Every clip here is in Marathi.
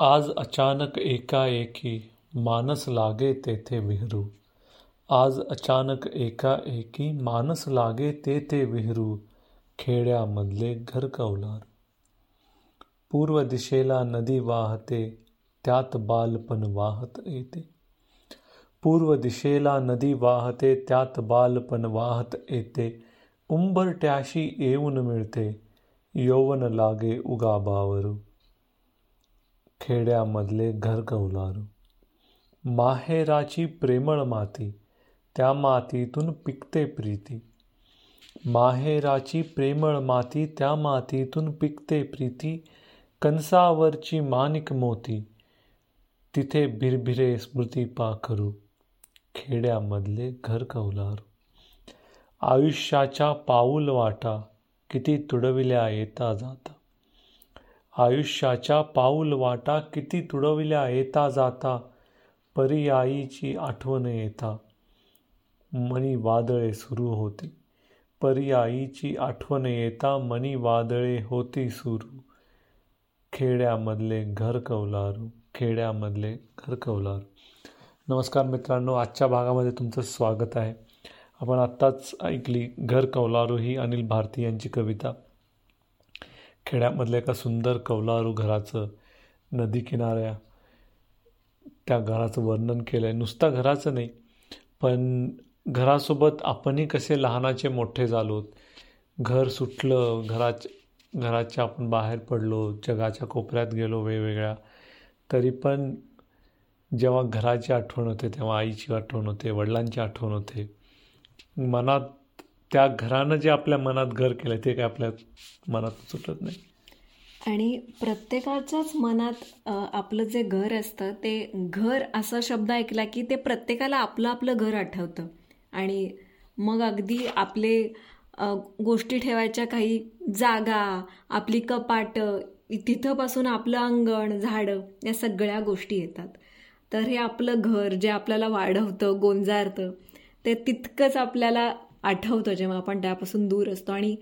आज अचानक एकाएकी मानस लागे तेथे विहरू। आज अचानक एकाएकी मानस लागे तेथे विहरू खेड्यामधले घर कौलार। पूर्व दिशेला नदी वाहते त्यात बालपण वाहत येते। पूर्व दिशेला नदी वाहते त्यात बालपण वाहत येते। उंबरट्याशी येऊन मिळते यौवन लागे उगाबावरू। खेड्यामधले घर कौलारू माहेराची प्रेमळ माती त्या मातीतून पिकते प्रीती. माहेराची प्रेमळ माती त्या मातीतून पिकते प्रीती. कंसावरची मानिक मोती तिथे भिरभिरे स्मृती पाखरू. खेड्यामधले घर कौलारू आयुष्याच्या पाऊल वाटा किती तुडविल्या येता जाता. आयुष्याच्या पाऊल वाटा किती तुडविल्या येता जाता पर्यायीची आठवण येता. मनी वादळे सुरू होती. पर्यायीची आठवण येता मनी वादळे होती सुरू. खेड्यामधले घर कौलारू खेड्यामधले घर कौलारू. नमस्कार मित्रांनो आजच्या भागामध्ये तुमचं स्वागत आहे. आपण आत्ताच ऐकली घर कौलारू ही अनिल भारती यांची कविता. खेड्यामधल्या एका सुंदर कौलारू घराचं नदी किनाऱ्या त्या घराचं वर्णन केलं आहे नुसता घराचं नाही पण घरासोबत आपणही कसे लहानाचे मोठे झालोत. घर सुटलं घराच घराच्या आपण बाहेर पडलो जगाच्या कोपऱ्यात गेलो वेगवेगळ्या. तरी पण जेव्हा घराची आठवण होते तेव्हा आईची आठवण होते वडिलांची आठवण होते मनात त्या घरानं जे आपल्या मनात घर केलं ते काय आपल्या मनात सुटत नाही. आणि प्रत्येकाच्याच मनात आपलं जे घर असतं ते घर असा शब्द ऐकला की ते प्रत्येकाला आपलं आपलं घर आठवतं. आणि मग अगदी आपले गोष्टी ठेवायच्या काही जागा आपली कपाटं तिथंपासून आपलं अंगण झाडं या सगळ्या गोष्टी येतात. तर हे आपलं घर जे आपल्याला वाढवतं गोंजारतं ते तितकंच आपल्याला आठवतं जेव्हा आपण त्यापासून दूर असतो. आणि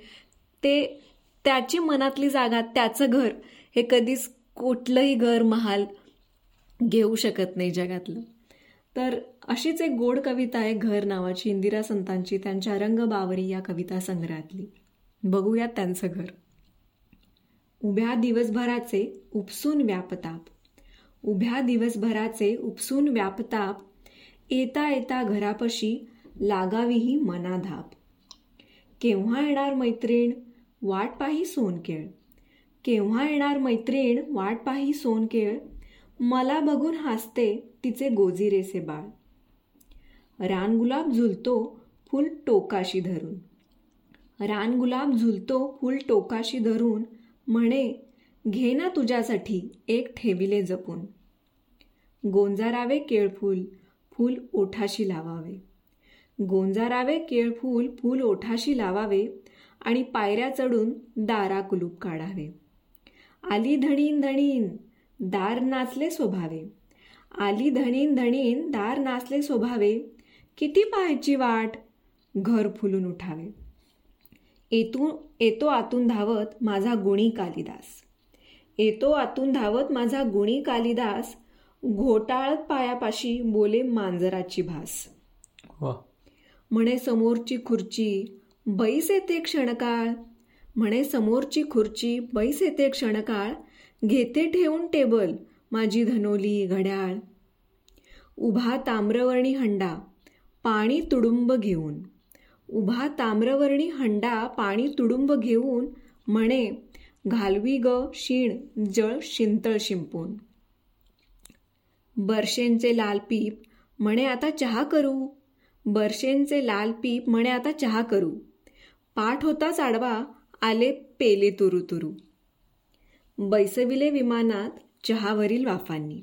ते त्याची मनातली जागा त्याचं घर हे कधीच कुठलंही घर महाल घेऊ शकत नाही जगातलं. तर अशीच एक गोड कविता आहे घर नावाची इंदिरा संतांची त्यांच्या रंग बावरी या कविता संग्रहातली. बघूयात त्यांचं घर. उभ्या दिवसभराचे उपसून व्यापताप. उभ्या दिवसभराचे उपसून व्यापताप. येता येता घरापशी लागावीही मनाधाप. केव्हा येणार मैत्रीण? वाट पाही सोनकेळ. केव्हा येणार मैत्रीण? वाट पाही सोनकेळ. मला बघून हसते तिचे गोजिरेसे बाळ. रानगुलाब झुलतो फुल टोकाशी धरून. रानगुलाब झुलतो फुल टोकाशी धरून म्हणे घे ना तुझ्यासाठी एक ठेविले जपून. गोंजारावे केळफूल फूल ओठाशी लावावे. गोंजारावे केळफूल फूल ओठाशी लावावे आणि पायऱ्या चढून दारा कुलूप काढावे. आली धणीन धणीन दार नाचले स्वभावे. आली धणीन धणीन दार नाचले स्वभावे. किती पाहायची वाट? घर फुलून उठावे. येतू येतो आतून धावत माझा गुणी कालिदास. येतो आतून धावत माझा गुणी कालिदास घोटाळत पायापाशी बोले मांजराची भास. म्हणे समोरची खुर्ची बैस येते क्षणकाळ. म्हणे समोरची खुर्ची बैस येते क्षणकाळ. घेते ठेवून टेबल माझी धनोली घड्याळ. उभा ताम्रवर्णी हंडा पाणी तुडुंब घेऊन. उभा ताम्रवर्णी हंडा पाणी तुडुंब घेऊन. म्हणे घालवी ग शीण जळ शिंतळ शिंपून. बर्शेंचे लाल पीप म्हणे आता चहा करू. बर्शेंचे लाल पीप म्हणे आता चहा करू. पाठ होताच आडवा आले पेले तुरु तुरु. बैसविले विमानात चहावरील वाफांनी.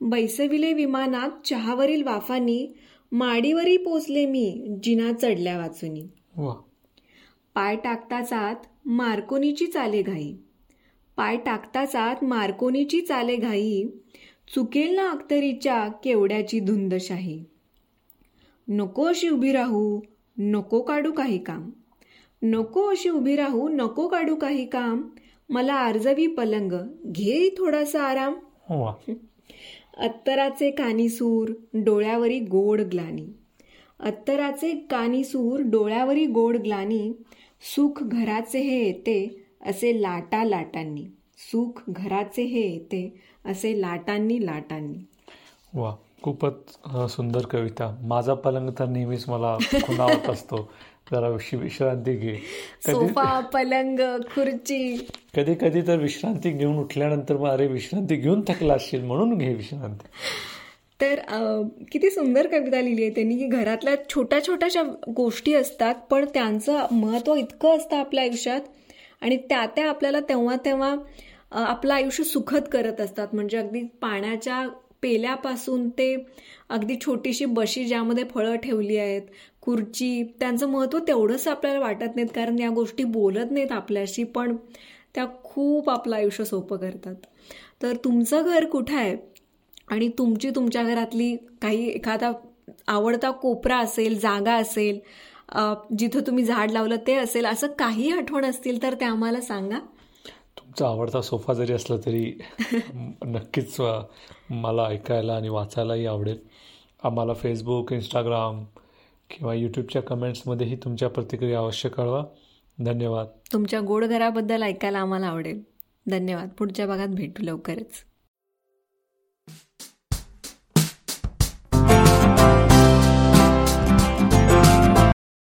बैसविले विमानात चहावरील वाफांनी माडीवरी पोचले मी जिना चढल्या वाचुनी. पाय टाकताच आत मार्कोनीची चाले घाई. पाय टाकताच आत मार्कोनीची चाले घाई. चुकेल ना अख्तरीच्या केवड्याची धुंदशाही नको अशी उभी राहू नको काढू काही काम. नको अशी उभी राहू नको काढू काही काम. मला आर्जवी पलंग घे थोडासा आराम. अत्तराचे कानीसूर डोळ्यावरी गोड ग्लानी. अत्तराचे कानीसूर डोळ्यावरी गोड ग्लानी. सुख घराचे हे येते असे लाटा लाटांनी. सुख घराचे हे येते असे लाटांनी लाटांनी. वा. खूपच सुंदर कविता. माझा पलंग तर नेहमीच मला खुणावत असतो. जरा विश- विश्रांती घे. सोफा पलंग खुर्ची. कधी कधी तर विश्रांती घेऊन उठल्यानंतर मग अरे विश्रांती घेऊन थकला असशील म्हणून घे विश्रांती. तर किती सुंदर कविता लिहिली आहे त्यांनी की घरातल्या छोट्या छोट्याशा गोष्टी असतात पण त्यांचं महत्त्व इतकं असतं आपल्या आयुष्यात आणि त्या त्या आपल्याला तेव्हा तेव्हा आपलं आयुष्य सुखद करत असतात. म्हणजे अगदी पाण्याच्या पेल्यापासून ते अगदी छोटीशी बशी ज्यामध्ये फळं ठेवली आहेत खुर्ची त्यांचं महत्त्व तेवढंच आपल्याला वाटत नाहीत कारण या गोष्टी बोलत नाहीत आपल्याशी पण त्या खूप आपलं आयुष्य सोपं करतात. तर तुमचं घर कुठं आहे? आणि तुमची तुमच्या घरातली काही एखादा आवडता कोपरा असेल जागा असेल जिथं तुम्ही झाड लावलं ते असेल असं काही आठवण असतील तर ते आम्हाला सांगा. तुमचा आवडता सोफा जरी असला तरी नक्कीच मला ऐकायला आणि वाचायलाही आवडेल. आम्हाला फेसबुक इंस्टाग्राम किंवा यूट्यूबच्या कमेंट्समध्येही तुमच्या प्रतिक्रिया अवश्य कळवा. धन्यवाद. तुमच्या गोड घराबद्दल ऐकायला आम्हाला आवडेल. धन्यवाद. पुढच्या भागात भेटू लवकरच.